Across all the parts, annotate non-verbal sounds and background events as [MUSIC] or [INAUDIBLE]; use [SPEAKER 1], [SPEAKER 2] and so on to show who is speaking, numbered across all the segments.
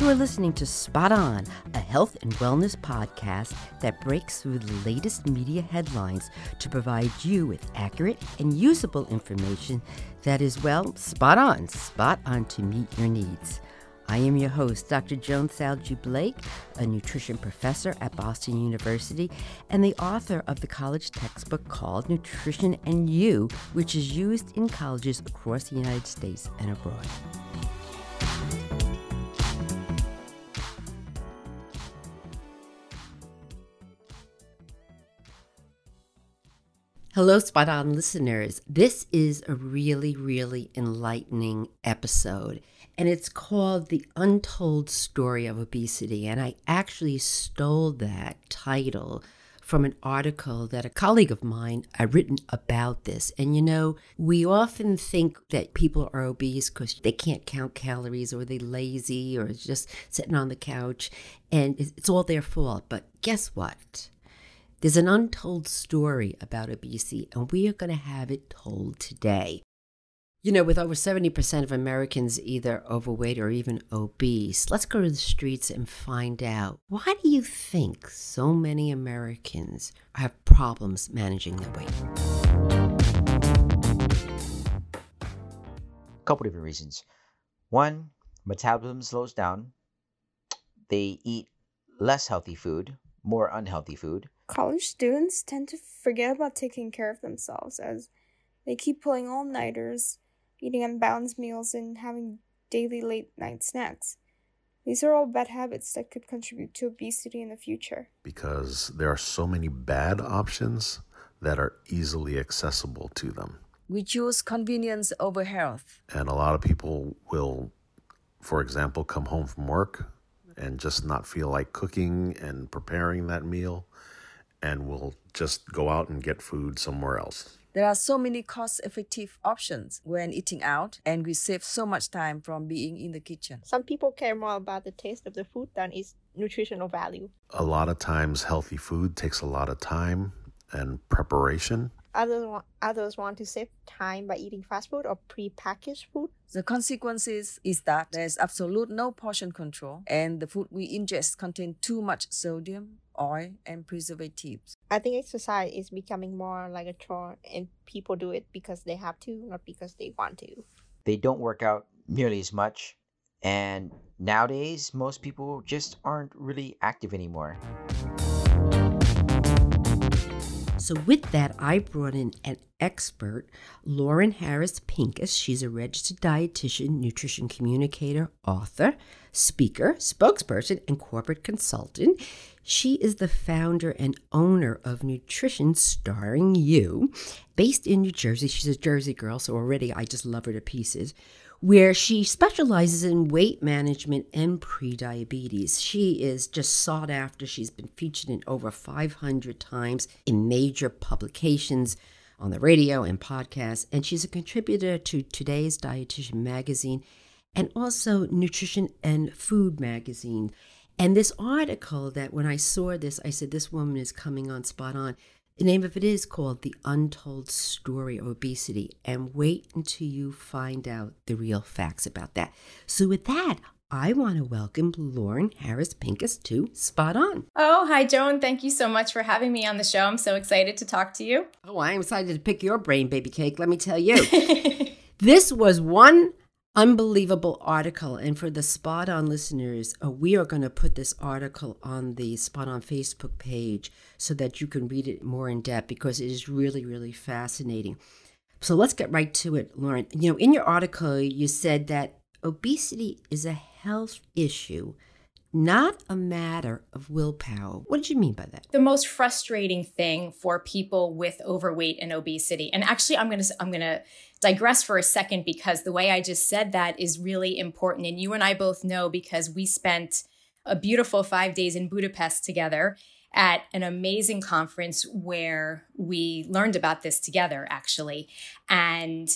[SPEAKER 1] You are listening to Spot On, a health and wellness podcast that breaks through the latest media headlines to provide you with accurate and usable information that is, well, spot on, spot on to meet your needs. I am your host, Dr. Joan Salge Blake, a nutrition professor at Boston University and the author of the college textbook called Nutrition and You, which is used in colleges across the United States and abroad. Hello, Spot On listeners. This is a really, really enlightening episode, and it's called The Untold Story of Obesity. And I actually stole that title from an article that a colleague of mine had written about this. And you know, we often think that people are obese because they can't count calories or they're lazy or just sitting on the couch, and it's all their fault. But guess what? There's an untold story about obesity, and we are going to have it told today. You know, with over 70% of Americans either overweight or even obese, let's go to the streets and find out why do you think so many Americans have problems managing their weight?
[SPEAKER 2] A couple different reasons. One, metabolism slows down. They eat less healthy food, more unhealthy food
[SPEAKER 3] college students tend to forget about taking care of themselves as they keep pulling all nighters, eating unbalanced meals, and having daily late night snacks. These are all bad habits that could contribute to obesity in the future.
[SPEAKER 4] Because there are so many bad options that are easily accessible to them.
[SPEAKER 5] We choose convenience over health.
[SPEAKER 4] And a lot of people will, for example, come home from work and just not feel like cooking and preparing that meal and we'll just go out and get food somewhere else.
[SPEAKER 5] There are so many cost effective options when eating out, and we save so much time from being in the kitchen.
[SPEAKER 6] Some people care more about the taste of the food than its nutritional value.
[SPEAKER 4] A lot of times, healthy food takes a lot of time and preparation.
[SPEAKER 6] Others want, others want to save time by eating fast food or pre-packaged food.
[SPEAKER 5] The consequences is that there's absolute no portion control and the food we ingest contain too much sodium, oil, and preservatives.
[SPEAKER 6] I think exercise is becoming more like a chore and people do it because they have to, not because they want to.
[SPEAKER 2] They don't work out nearly as much and nowadays most people just aren't really active anymore.
[SPEAKER 1] So, with that, I brought in an expert, Lauren Harris Pincus. She's a registered dietitian, nutrition communicator, author, speaker, spokesperson, and corporate consultant. She is the founder and owner of Nutrition Starring You, based in New Jersey. She's a Jersey girl, so already I just love her to pieces where she specializes in weight management and prediabetes. She is just sought after. She's been featured in over 500 times in major publications on the radio and podcasts, and she's a contributor to Today's Dietitian magazine and also Nutrition and Food magazine. And this article that when I saw this, I said, This woman is coming on spot on. The name of it is called The Untold Story of Obesity. And wait until you find out the real facts about that. So, with that, I want to welcome Lauren Harris Pincus to Spot On.
[SPEAKER 7] Oh, hi, Joan. Thank you so much for having me on the show. I'm so excited to talk to you.
[SPEAKER 1] Oh, I am excited to pick your brain, baby cake. Let me tell you. [LAUGHS] this was one unbelievable article. And for the Spot On listeners, uh, we are going to put this article on the Spot On Facebook page so that you can read it more in depth because it is really, really fascinating. So let's get right to it, Lauren. You know, in your article, you said that obesity is a health issue not a matter of willpower. What did you mean by that?
[SPEAKER 7] The most frustrating thing for people with overweight and obesity. And actually I'm going to I'm going to digress for a second because the way I just said that is really important and you and I both know because we spent a beautiful 5 days in Budapest together at an amazing conference where we learned about this together actually and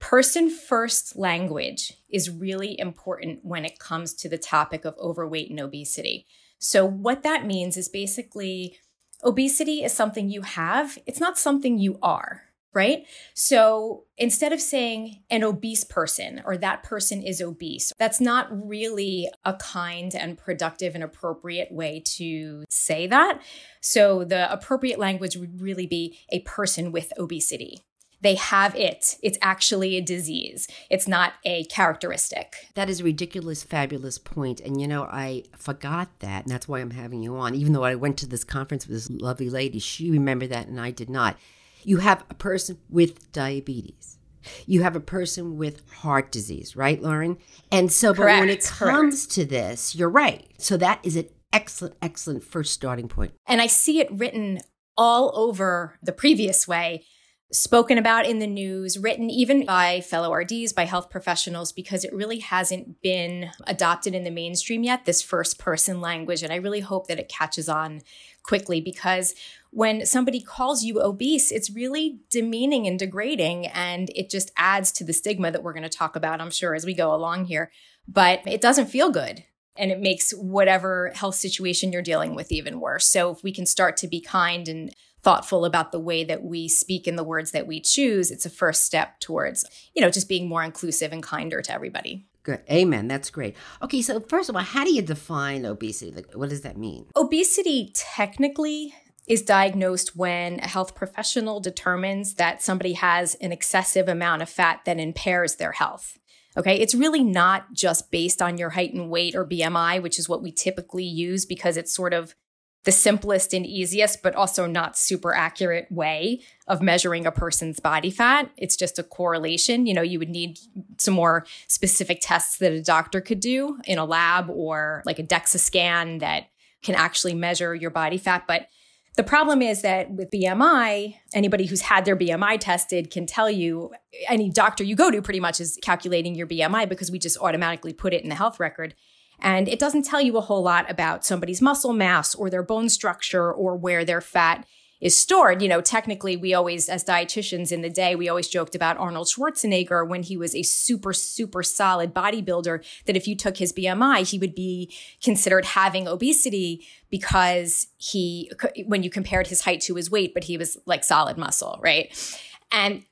[SPEAKER 7] person first language is really important when it comes to the topic of overweight and obesity. So, what that means is basically obesity is something you have, it's not something you are. right? So instead of saying an obese person or that person is obese, that's not really a kind and productive and appropriate way to say that. So the appropriate language would really be a person with obesity. They have it. It's actually a disease. It's not a characteristic.
[SPEAKER 1] That is a ridiculous, fabulous point. And you know, I forgot that. And that's why I'm having you on. Even though I went to this conference with this lovely lady, she remembered that and I did not. You have a person with diabetes. You have a person with heart disease, right, Lauren? And so, but when it comes Correct. to this, you're right. So that is an excellent, excellent first starting point.
[SPEAKER 7] And I see it written all over the previous way spoken about in the news, written even by fellow RDs, by health professionals, because it really hasn't been adopted in the mainstream yet, this first person language. And I really hope that it catches on quickly because when somebody calls you obese, it's really demeaning and degrading. And it just adds to the stigma that we're going to talk about, I'm sure, as we go along here. But it doesn't feel good. And it makes whatever health situation you're dealing with even worse. So if we can start to be kind and thoughtful about the way that we speak and the words that we choose, it's a first step towards, you know, just being more inclusive and kinder to everybody.
[SPEAKER 1] Good. Amen. That's great. Okay, so first of all, how do you define obesity? Like, what does that mean?
[SPEAKER 7] Obesity technically is diagnosed when a health professional determines that somebody has an excessive amount of fat that impairs their health. Okay, it's really not just based on your height and weight or BMI, which is what we typically use because it's sort of the simplest and easiest, but also not super accurate way of measuring a person's body fat. It's just a correlation. You know, you would need some more specific tests that a doctor could do in a lab or like a DEXA scan that can actually measure your body fat. But the problem is that with BMI, anybody who's had their BMI tested can tell you, any doctor you go to pretty much is calculating your BMI because we just automatically put it in the health record. And it doesn't tell you a whole lot about somebody's muscle mass or their bone structure or where their fat is stored. You know, technically, we always, as dietitians in the day, we always joked about Arnold Schwarzenegger when he was a super, super solid bodybuilder, that if you took his BMI, he would be considered having obesity because he, when you compared his height to his weight, but he was like solid muscle, right? And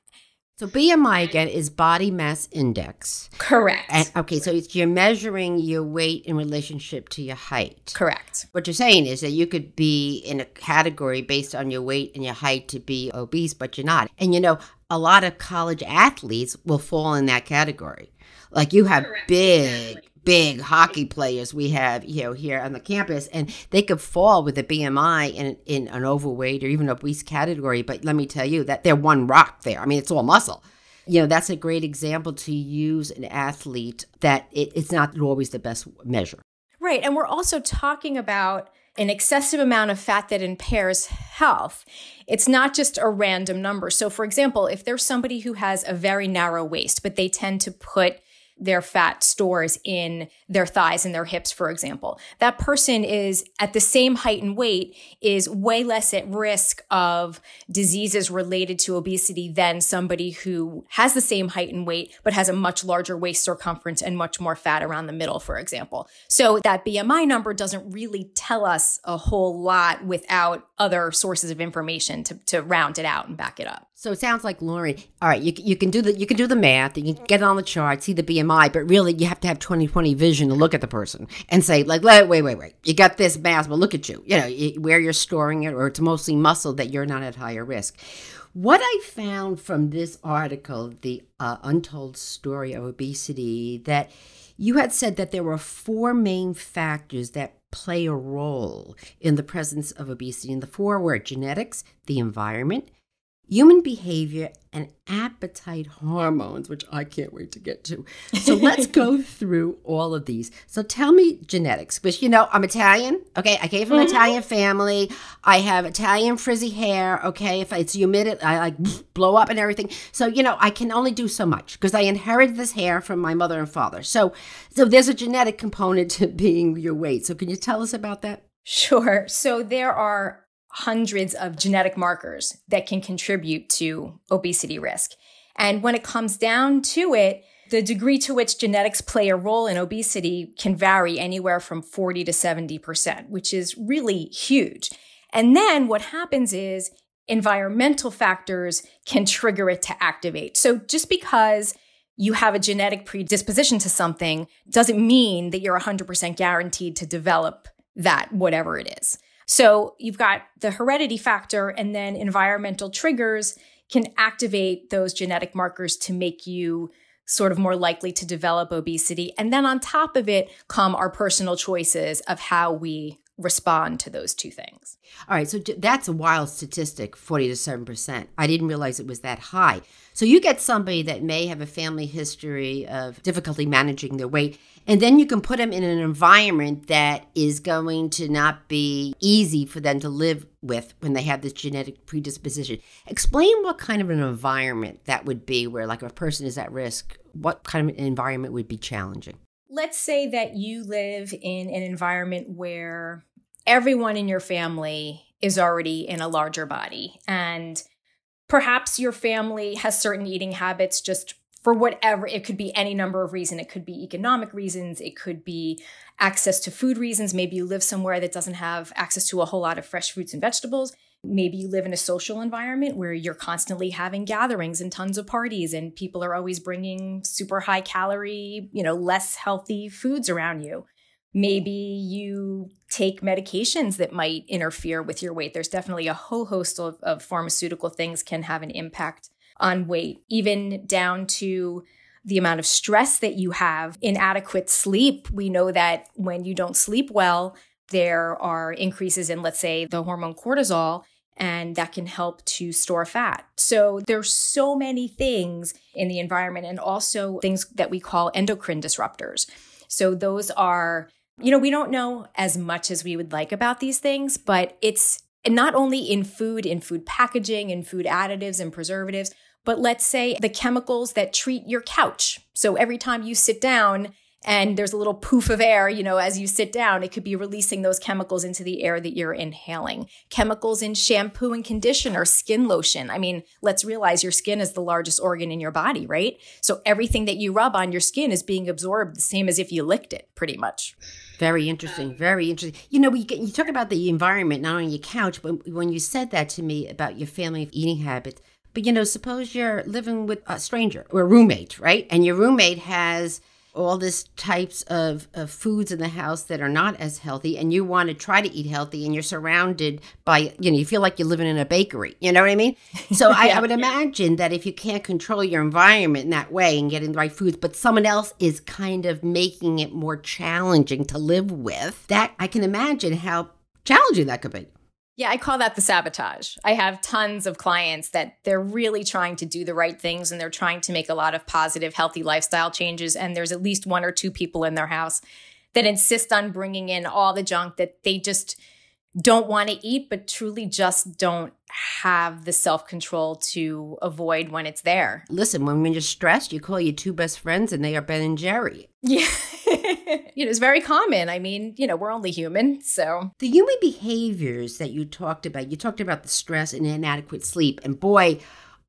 [SPEAKER 1] so BMI again is body mass index.
[SPEAKER 7] Correct.
[SPEAKER 1] And, okay, so you're measuring your weight in relationship to your height.
[SPEAKER 7] Correct.
[SPEAKER 1] What you're saying is that you could be in a category based on your weight and your height to be obese, but you're not. And you know, a lot of college athletes will fall in that category. Like you have Correct. big big hockey players we have, you know, here on the campus, and they could fall with a BMI in in an overweight or even obese category. But let me tell you that they're one rock there. I mean, it's all muscle. You know, that's a great example to use an athlete that it, it's not always the best measure.
[SPEAKER 7] Right. And we're also talking about an excessive amount of fat that impairs health. It's not just a random number. So, for example, if there's somebody who has a very narrow waist, but they tend to put their fat stores in their thighs and their hips, for example. That person is at the same height and weight is way less at risk of diseases related to obesity than somebody who has the same height and weight, but has a much larger waist circumference and much more fat around the middle, for example. So that BMI number doesn't really tell us a whole lot without other sources of information to, to round it out and back it up.
[SPEAKER 1] So it sounds like Lauren. All right, you, you can do the you can do the math. And you can get it on the chart, see the BMI, but really you have to have twenty twenty vision to look at the person and say like, wait, wait, wait, you got this mass, but look at you. You know where you're storing it, or it's mostly muscle that you're not at higher risk. What I found from this article, the uh, untold story of obesity, that you had said that there were four main factors that play a role in the presence of obesity, and the four were genetics, the environment human behavior and appetite hormones, which I can't wait to get to. So let's go [LAUGHS] through all of these. So tell me genetics, which you know, I'm Italian. Okay. I came from an mm-hmm. Italian family. I have Italian frizzy hair. Okay. If it's humid, I like blow up and everything. So, you know, I can only do so much because I inherited this hair from my mother and father. So, so there's a genetic component to being your weight. So can you tell us about that?
[SPEAKER 7] Sure. So there are hundreds of genetic markers that can contribute to obesity risk. And when it comes down to it, the degree to which genetics play a role in obesity can vary anywhere from 40 to 70%, which is really huge. And then what happens is environmental factors can trigger it to activate. So just because you have a genetic predisposition to something doesn't mean that you're 100% guaranteed to develop that, whatever it is. So you've got the heredity factor, and then environmental triggers can activate those genetic markers to make you sort of more likely to develop obesity. And then on top of it come our personal choices of how we respond to those two things.
[SPEAKER 1] All right, so that's a wild statistic, 40 to 7%. I didn't realize it was that high. So you get somebody that may have a family history of difficulty managing their weight, and then you can put them in an environment that is going to not be easy for them to live with when they have this genetic predisposition. Explain what kind of an environment that would be where like a person is at risk. What kind of environment would be challenging?
[SPEAKER 7] Let's say that you live in an environment where everyone in your family is already in a larger body and perhaps your family has certain eating habits just for whatever it could be any number of reasons it could be economic reasons. It could be access to food reasons. Maybe you live somewhere that doesn't have access to a whole lot of fresh fruits and vegetables Maybe you live in a social environment where you're constantly having gatherings and tons of parties and people are always bringing super high calorie, you know, less healthy foods around you. Maybe you take medications that might interfere with your weight. There's definitely a whole host of, of pharmaceutical things can have an impact on weight, even down to the amount of stress that you have, inadequate sleep. We know that when you don't sleep well, there are increases in, let's say, the hormone cortisol, and that can help to store fat. So there's so many things in the environment and also things that we call endocrine disruptors. So those are, you know, we don't know as much as we would like about these things, but it's not only in food, in food packaging, in food additives and preservatives, but let's say the chemicals that treat your couch. So every time you sit down, and there's a little poof of air, you know, as you sit down, it could be releasing those chemicals into the air that you're inhaling. Chemicals in shampoo and conditioner, skin lotion. I mean, let's realize your skin is the largest organ in your body, right? So everything that you rub on your skin is being absorbed the same as if you licked it, pretty much.
[SPEAKER 1] Very interesting. Very interesting. You know, you, you talk about the environment, not on your couch, but when you said that to me about your family eating habits, but you know, suppose you're living with a stranger or a roommate, right? And your roommate has all this types of, of foods in the house that are not as healthy and you want to try to eat healthy and you're surrounded by you know you feel like you're living in a bakery you know what i mean so yeah. [LAUGHS] I, I, would imagine that if you can't control your environment in that way and getting the right foods but someone else is kind of making it more challenging to live with that i can imagine how challenging that could be
[SPEAKER 7] yeah, I call that the sabotage. I have tons of clients that they're really trying to do the right things and they're trying to make a lot of positive, healthy lifestyle changes. And there's at least one or two people in their house that insist on bringing in all the junk that they just don't want to eat, but truly just don't have the self control to avoid when it's there.
[SPEAKER 1] Listen, when you're stressed, you call your two best friends and they are Ben and Jerry.
[SPEAKER 7] Yeah. [LAUGHS] you know, it's very common. I mean, you know, we're only human. So
[SPEAKER 1] the human behaviors that you talked about, you talked about the stress and inadequate sleep. And boy,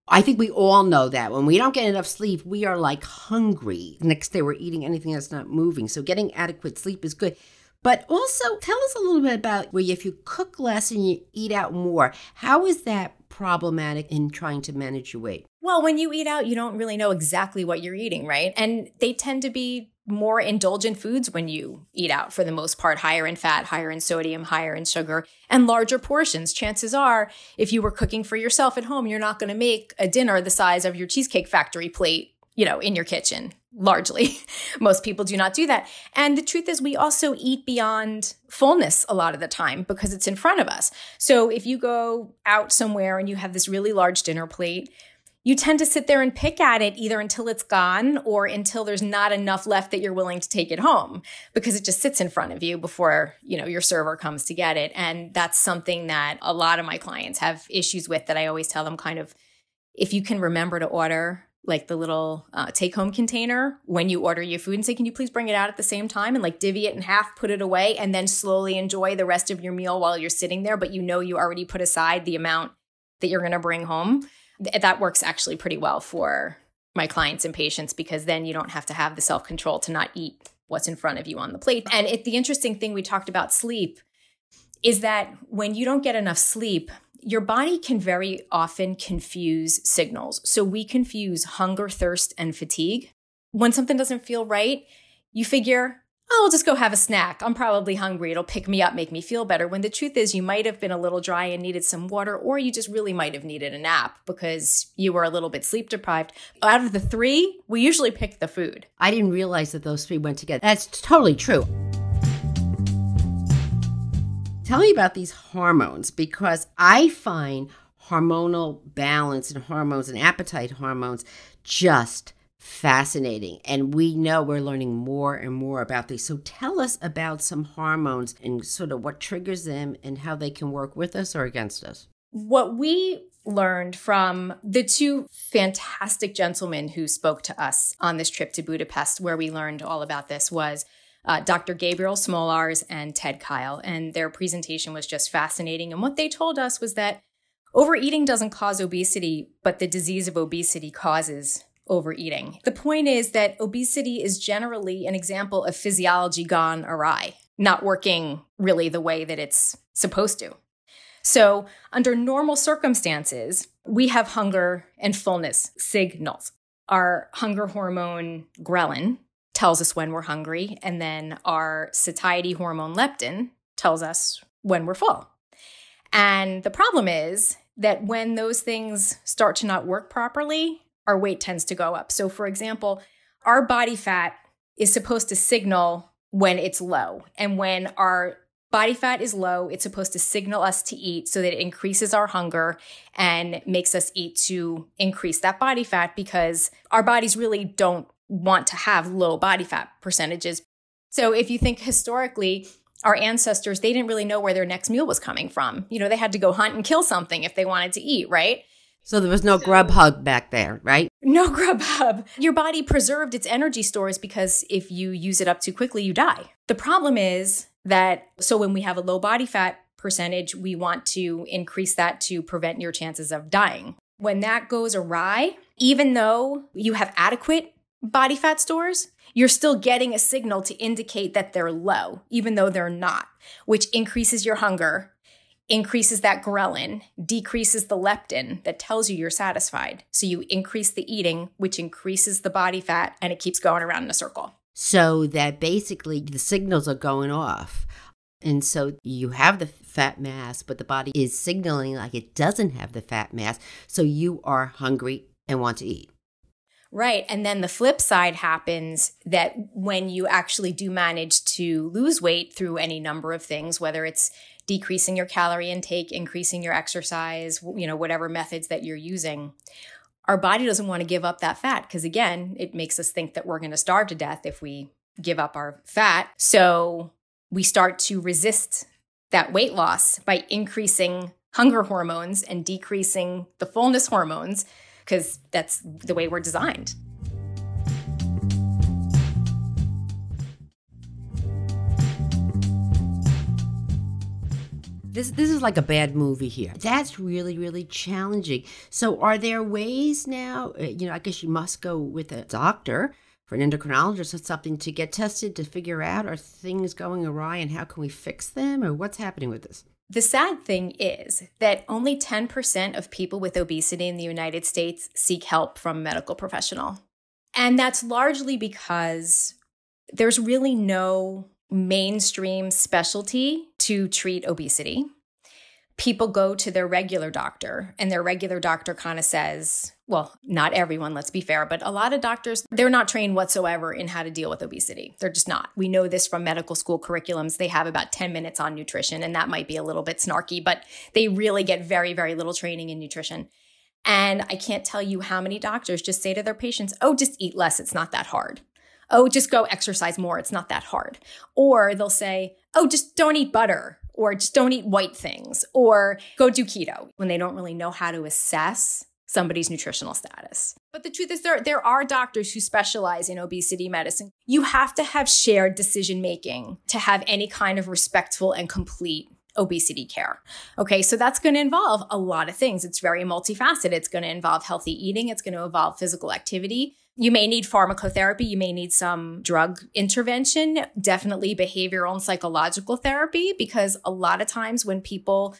[SPEAKER 1] I think we all know that when we don't get enough sleep, we are like hungry. next day, we're eating anything that's not moving. So, getting adequate sleep is good. But also, tell us a little bit about where if you cook less and you eat out more, how is that problematic in trying to manage your weight?
[SPEAKER 7] Well, when you eat out, you don't really know exactly what you're eating, right? And they tend to be more indulgent foods when you eat out for the most part, higher in fat, higher in sodium, higher in sugar, and larger portions. Chances are, if you were cooking for yourself at home, you're not going to make a dinner the size of your Cheesecake Factory plate, you know, in your kitchen largely. [LAUGHS] Most people do not do that. And the truth is, we also eat beyond fullness a lot of the time because it's in front of us. So if you go out somewhere and you have this really large dinner plate, you tend to sit there and pick at it either until it's gone or until there's not enough left that you're willing to take it home because it just sits in front of you before, you know, your server comes to get it. And that's something that a lot of my clients have issues with that I always tell them kind of if you can remember to order like the little uh, take home container when you order your food and say, Can you please bring it out at the same time? And like divvy it in half, put it away, and then slowly enjoy the rest of your meal while you're sitting there. But you know you already put aside the amount that you're going to bring home. That works actually pretty well for my clients and patients because then you don't have to have the self control to not eat what's in front of you on the plate. And it, the interesting thing we talked about sleep is that when you don't get enough sleep, your body can very often confuse signals. So we confuse hunger, thirst, and fatigue. When something doesn't feel right, you figure, oh, I'll just go have a snack. I'm probably hungry. It'll pick me up, make me feel better. When the truth is, you might have been a little dry and needed some water, or you just really might have needed a nap because you were a little bit sleep deprived. Out of the three, we usually pick the food.
[SPEAKER 1] I didn't realize that those three went together. That's totally true. Tell me about these hormones because I find hormonal balance and hormones and appetite hormones just fascinating. And we know we're learning more and more about these. So tell us about some hormones and sort of what triggers them and how they can work with us or against us.
[SPEAKER 7] What we learned from the two fantastic gentlemen who spoke to us on this trip to Budapest, where we learned all about this, was uh, Dr. Gabriel Smolars and Ted Kyle. And their presentation was just fascinating. And what they told us was that overeating doesn't cause obesity, but the disease of obesity causes overeating. The point is that obesity is generally an example of physiology gone awry, not working really the way that it's supposed to. So, under normal circumstances, we have hunger and fullness signals. Our hunger hormone ghrelin tells us when we're hungry, and then our satiety hormone leptin tells us when we're full. And the problem is that when those things start to not work properly, our weight tends to go up. So, for example, our body fat is supposed to signal when it's low. And when our body fat is low, it's supposed to signal us to eat so that it increases our hunger and makes us eat to increase that body fat because our bodies really don't want to have low body fat percentages. So, if you think historically, our ancestors, they didn't really know where their next meal was coming from. You know, they had to go hunt and kill something if they wanted to eat, right?
[SPEAKER 1] So there was no grub Grubhub back there, right?
[SPEAKER 7] No [LAUGHS] Grubhub. Your body preserved its energy stores because if you use it up too quickly, you die. The problem is that, so when we have a low body fat percentage, we want to increase that to prevent your chances of dying. When that goes awry, even though you have adequate body fat stores, you're still getting a signal to indicate that they're low, even though they're not, which increases your hunger increases that ghrelin, decreases the leptin that tells you you're satisfied. So you increase the eating, which increases the body fat, and it keeps going around in a circle.
[SPEAKER 1] So that basically the signals are going off. And so you have the fat mass, but the body is signaling like it doesn't have the fat mass. So you are hungry and want to eat.
[SPEAKER 7] Right. And then the flip side happens that when you actually do manage to lose weight through any number of things, whether it's decreasing your calorie intake, increasing your exercise, you know, whatever methods that you're using. Our body doesn't want to give up that fat because, again, it makes us think that we're going to starve to death if we give up our fat. So we start to resist that weight loss by increasing hunger hormones and decreasing the fullness hormones because that's the way we're designed.
[SPEAKER 1] this this is like a bad movie here. That's really really challenging. So are there ways now? Uh, you know, I guess you must go with a doctor for an endocrinologist or something to get tested to figure out are things going awry and how can we fix them or what's happening with this.
[SPEAKER 7] The sad thing is that only 10% of people with obesity in the United States seek help from a medical professional. And that's largely because there's really no mainstream specialty to treat obesity. People go to their regular doctor, and their regular doctor kind of says, well, not everyone, let's be fair, but a lot of doctors, they're not trained whatsoever in how to deal with obesity. They're just not. We know this from medical school curriculums. They have about 10 minutes on nutrition, and that might be a little bit snarky, but they really get very, very little training in nutrition. And I can't tell you how many doctors just say to their patients, oh, just eat less. It's not that hard oh, just go exercise more. It's not that hard. Or they'll say, oh, just don't eat butter or just don't eat white things or go do keto when they don't really know how to assess somebody's nutritional status. But the truth is there there are doctors who specialize in obesity medicine. You have to have shared decision making to have any kind of respectful and complete obesity care. Okay, so that's going to involve a lot of things. It's very multifaceted. It's going to involve healthy eating, it's going to involve physical activity. You may need pharmacotherapy, you may need some drug intervention, definitely behavioral and psychological therapy, because a lot of times when people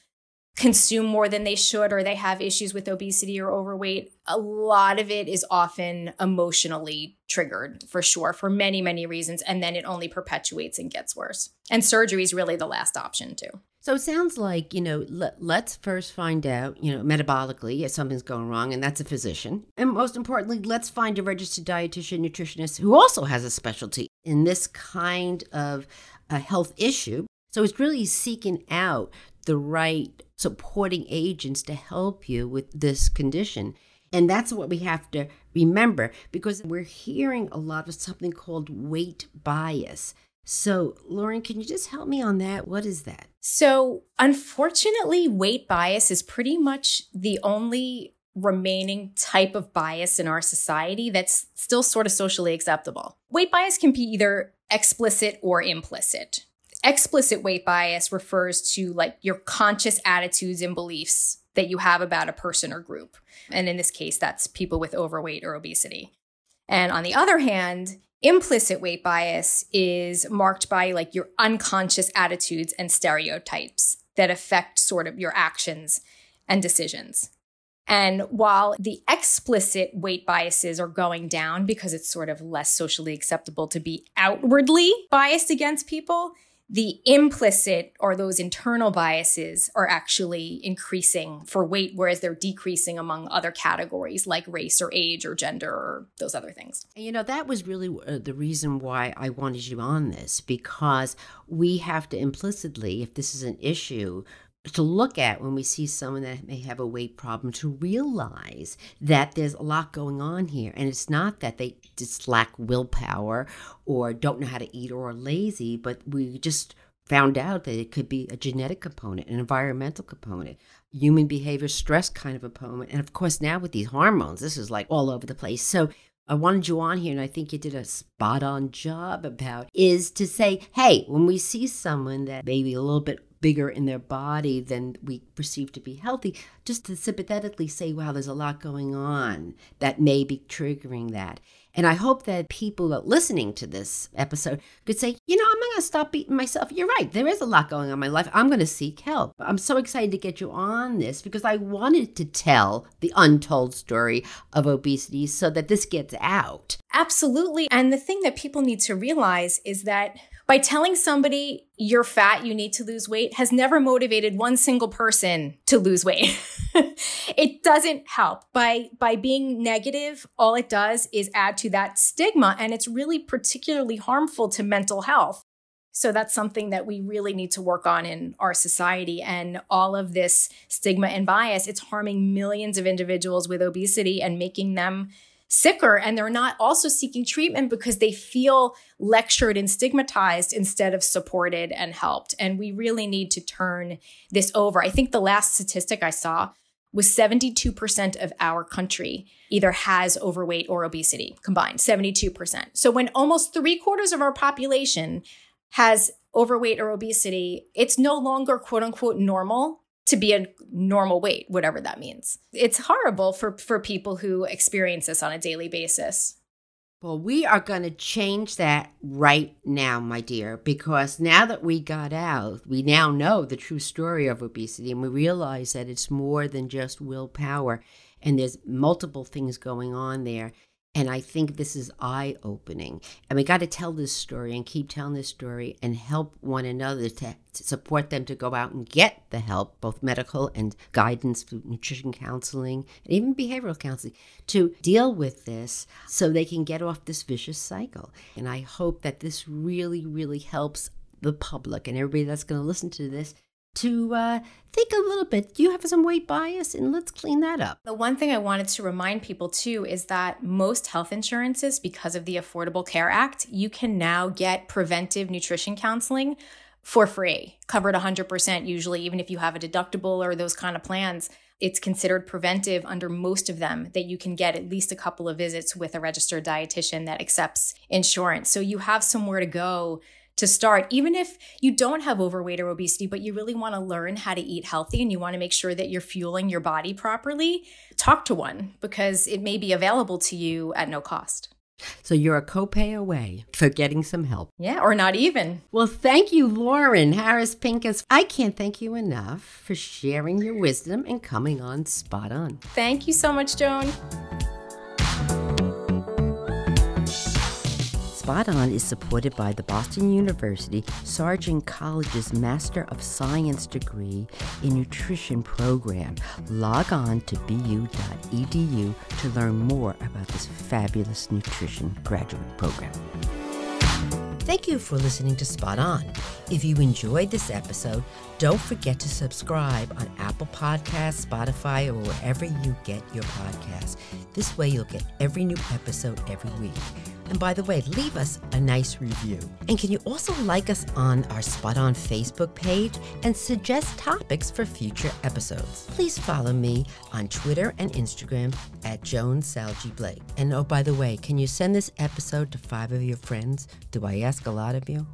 [SPEAKER 7] consume more than they should or they have issues with obesity or overweight, a lot of it is often emotionally triggered for sure for many, many reasons. And then it only perpetuates and gets worse. And surgery is really the last option, too.
[SPEAKER 1] So it sounds like, you know, let, let's first find out, you know, metabolically if something's going wrong, and that's a physician. And most importantly, let's find a registered dietitian, nutritionist who also has a specialty in this kind of a health issue. So it's really seeking out the right supporting agents to help you with this condition. And that's what we have to remember because we're hearing a lot of something called weight bias. So, Lauren, can you just help me on that? What is that?
[SPEAKER 7] So, unfortunately, weight bias is pretty much the only remaining type of bias in our society that's still sort of socially acceptable. Weight bias can be either explicit or implicit explicit weight bias refers to like your conscious attitudes and beliefs that you have about a person or group. And in this case, that's people with overweight or obesity. And on the other hand, implicit weight bias is marked by like your unconscious attitudes and stereotypes that affect sort of your actions and decisions. And while the explicit weight biases are going down because it's sort of less socially acceptable to be outwardly biased against people, the implicit or those internal biases are actually increasing for weight, whereas they're decreasing among other categories like race or age or gender or those other things.
[SPEAKER 1] You know, that was really uh, the reason why I wanted you on this because we have to implicitly, if this is an issue, to look at when we see someone that may have a weight problem to realize that there's a lot going on here. And it's not that they just lack willpower or don't know how to eat or are lazy but we just found out that it could be a genetic component an environmental component human behavior stress kind of a component. And of course now with these hormones this is like all over the place. So I wanted you on here, and I think you did a spot on job about is to say, hey, when we see someone that maybe a little bit bigger in their body than we perceive to be healthy, just to sympathetically say, wow, there's a lot going on that may be triggering that. And I hope that people that listening to this episode could say, you know, I'm not going to stop beating myself. You're right. There is a lot going on in my life. I'm going to seek help. I'm so excited to get you on this because I wanted to tell the untold story of obesity so that this gets out.
[SPEAKER 7] Absolutely. And the thing that people need to realize is that by telling somebody you're fat, you need to lose weight has never motivated one single person to lose weight. [LAUGHS] it doesn't help. By by being negative, all it does is add to that stigma and it's really particularly harmful to mental health. So that's something that we really need to work on in our society and all of this stigma and bias, it's harming millions of individuals with obesity and making them sicker and they're not also seeking treatment because they feel lectured and stigmatized instead of supported and helped. And we really need to turn this over. I think the last statistic I saw was 72% of our country either has overweight or obesity combined, 72%. So when almost three quarters of our population has overweight or obesity, it's no longer quote unquote normal to be a normal weight, whatever that means. It's horrible for, for people who experience this on a daily basis.
[SPEAKER 1] Well, we are going to change that right now, my dear, because now that we got out, we now know the true story of obesity and we realize that it's more than just willpower and there's multiple things going on there. And I think this is eye opening. And we got to tell this story and keep telling this story and help one another to, to, support them to go out and get the help, both medical and guidance, nutrition counseling, and even behavioral counseling, to deal with this so they can get off this vicious cycle. And I hope that this really, really helps the public and everybody that's going to listen to this to uh, think a little bit. You have some weight bias? And let's clean that up.
[SPEAKER 7] The one thing I wanted to remind people too is that most health insurances, because of the Affordable Care Act, you can now get preventive nutrition counseling for free, covered 100% usually, even if you have a deductible or those kind of plans. It's considered preventive under most of them that you can get at least a couple of visits with a registered dietitian that accepts insurance. So you have somewhere to go to start, even if you don't have overweight or obesity, but you really want to learn how to eat healthy and you want to make sure that you're fueling your body properly, talk to one because it may be available to you at no cost.
[SPEAKER 1] So you're a copay away for getting some help.
[SPEAKER 7] Yeah, or not even.
[SPEAKER 1] Well, thank you, Lauren Harris Pincus. I can't thank you enough for sharing your wisdom and coming on spot on.
[SPEAKER 7] Thank you so much, Joan.
[SPEAKER 1] Spot On is supported by the Boston University Sargent College's Master of Science degree in Nutrition program. Log on to bu.edu to learn more about this fabulous nutrition graduate program. Thank you for listening to Spot On. If you enjoyed this episode, don't forget to subscribe on Apple Podcasts, Spotify, or wherever you get your podcasts. This way, you'll get every new episode every week. And by the way, leave us a nice review. And can you also like us on our Spot On Facebook page and suggest topics for future episodes? Please follow me on Twitter and Instagram at Joan Salge Blake. And oh, by the way, can you send this episode to five of your friends? Do I ask a lot of you?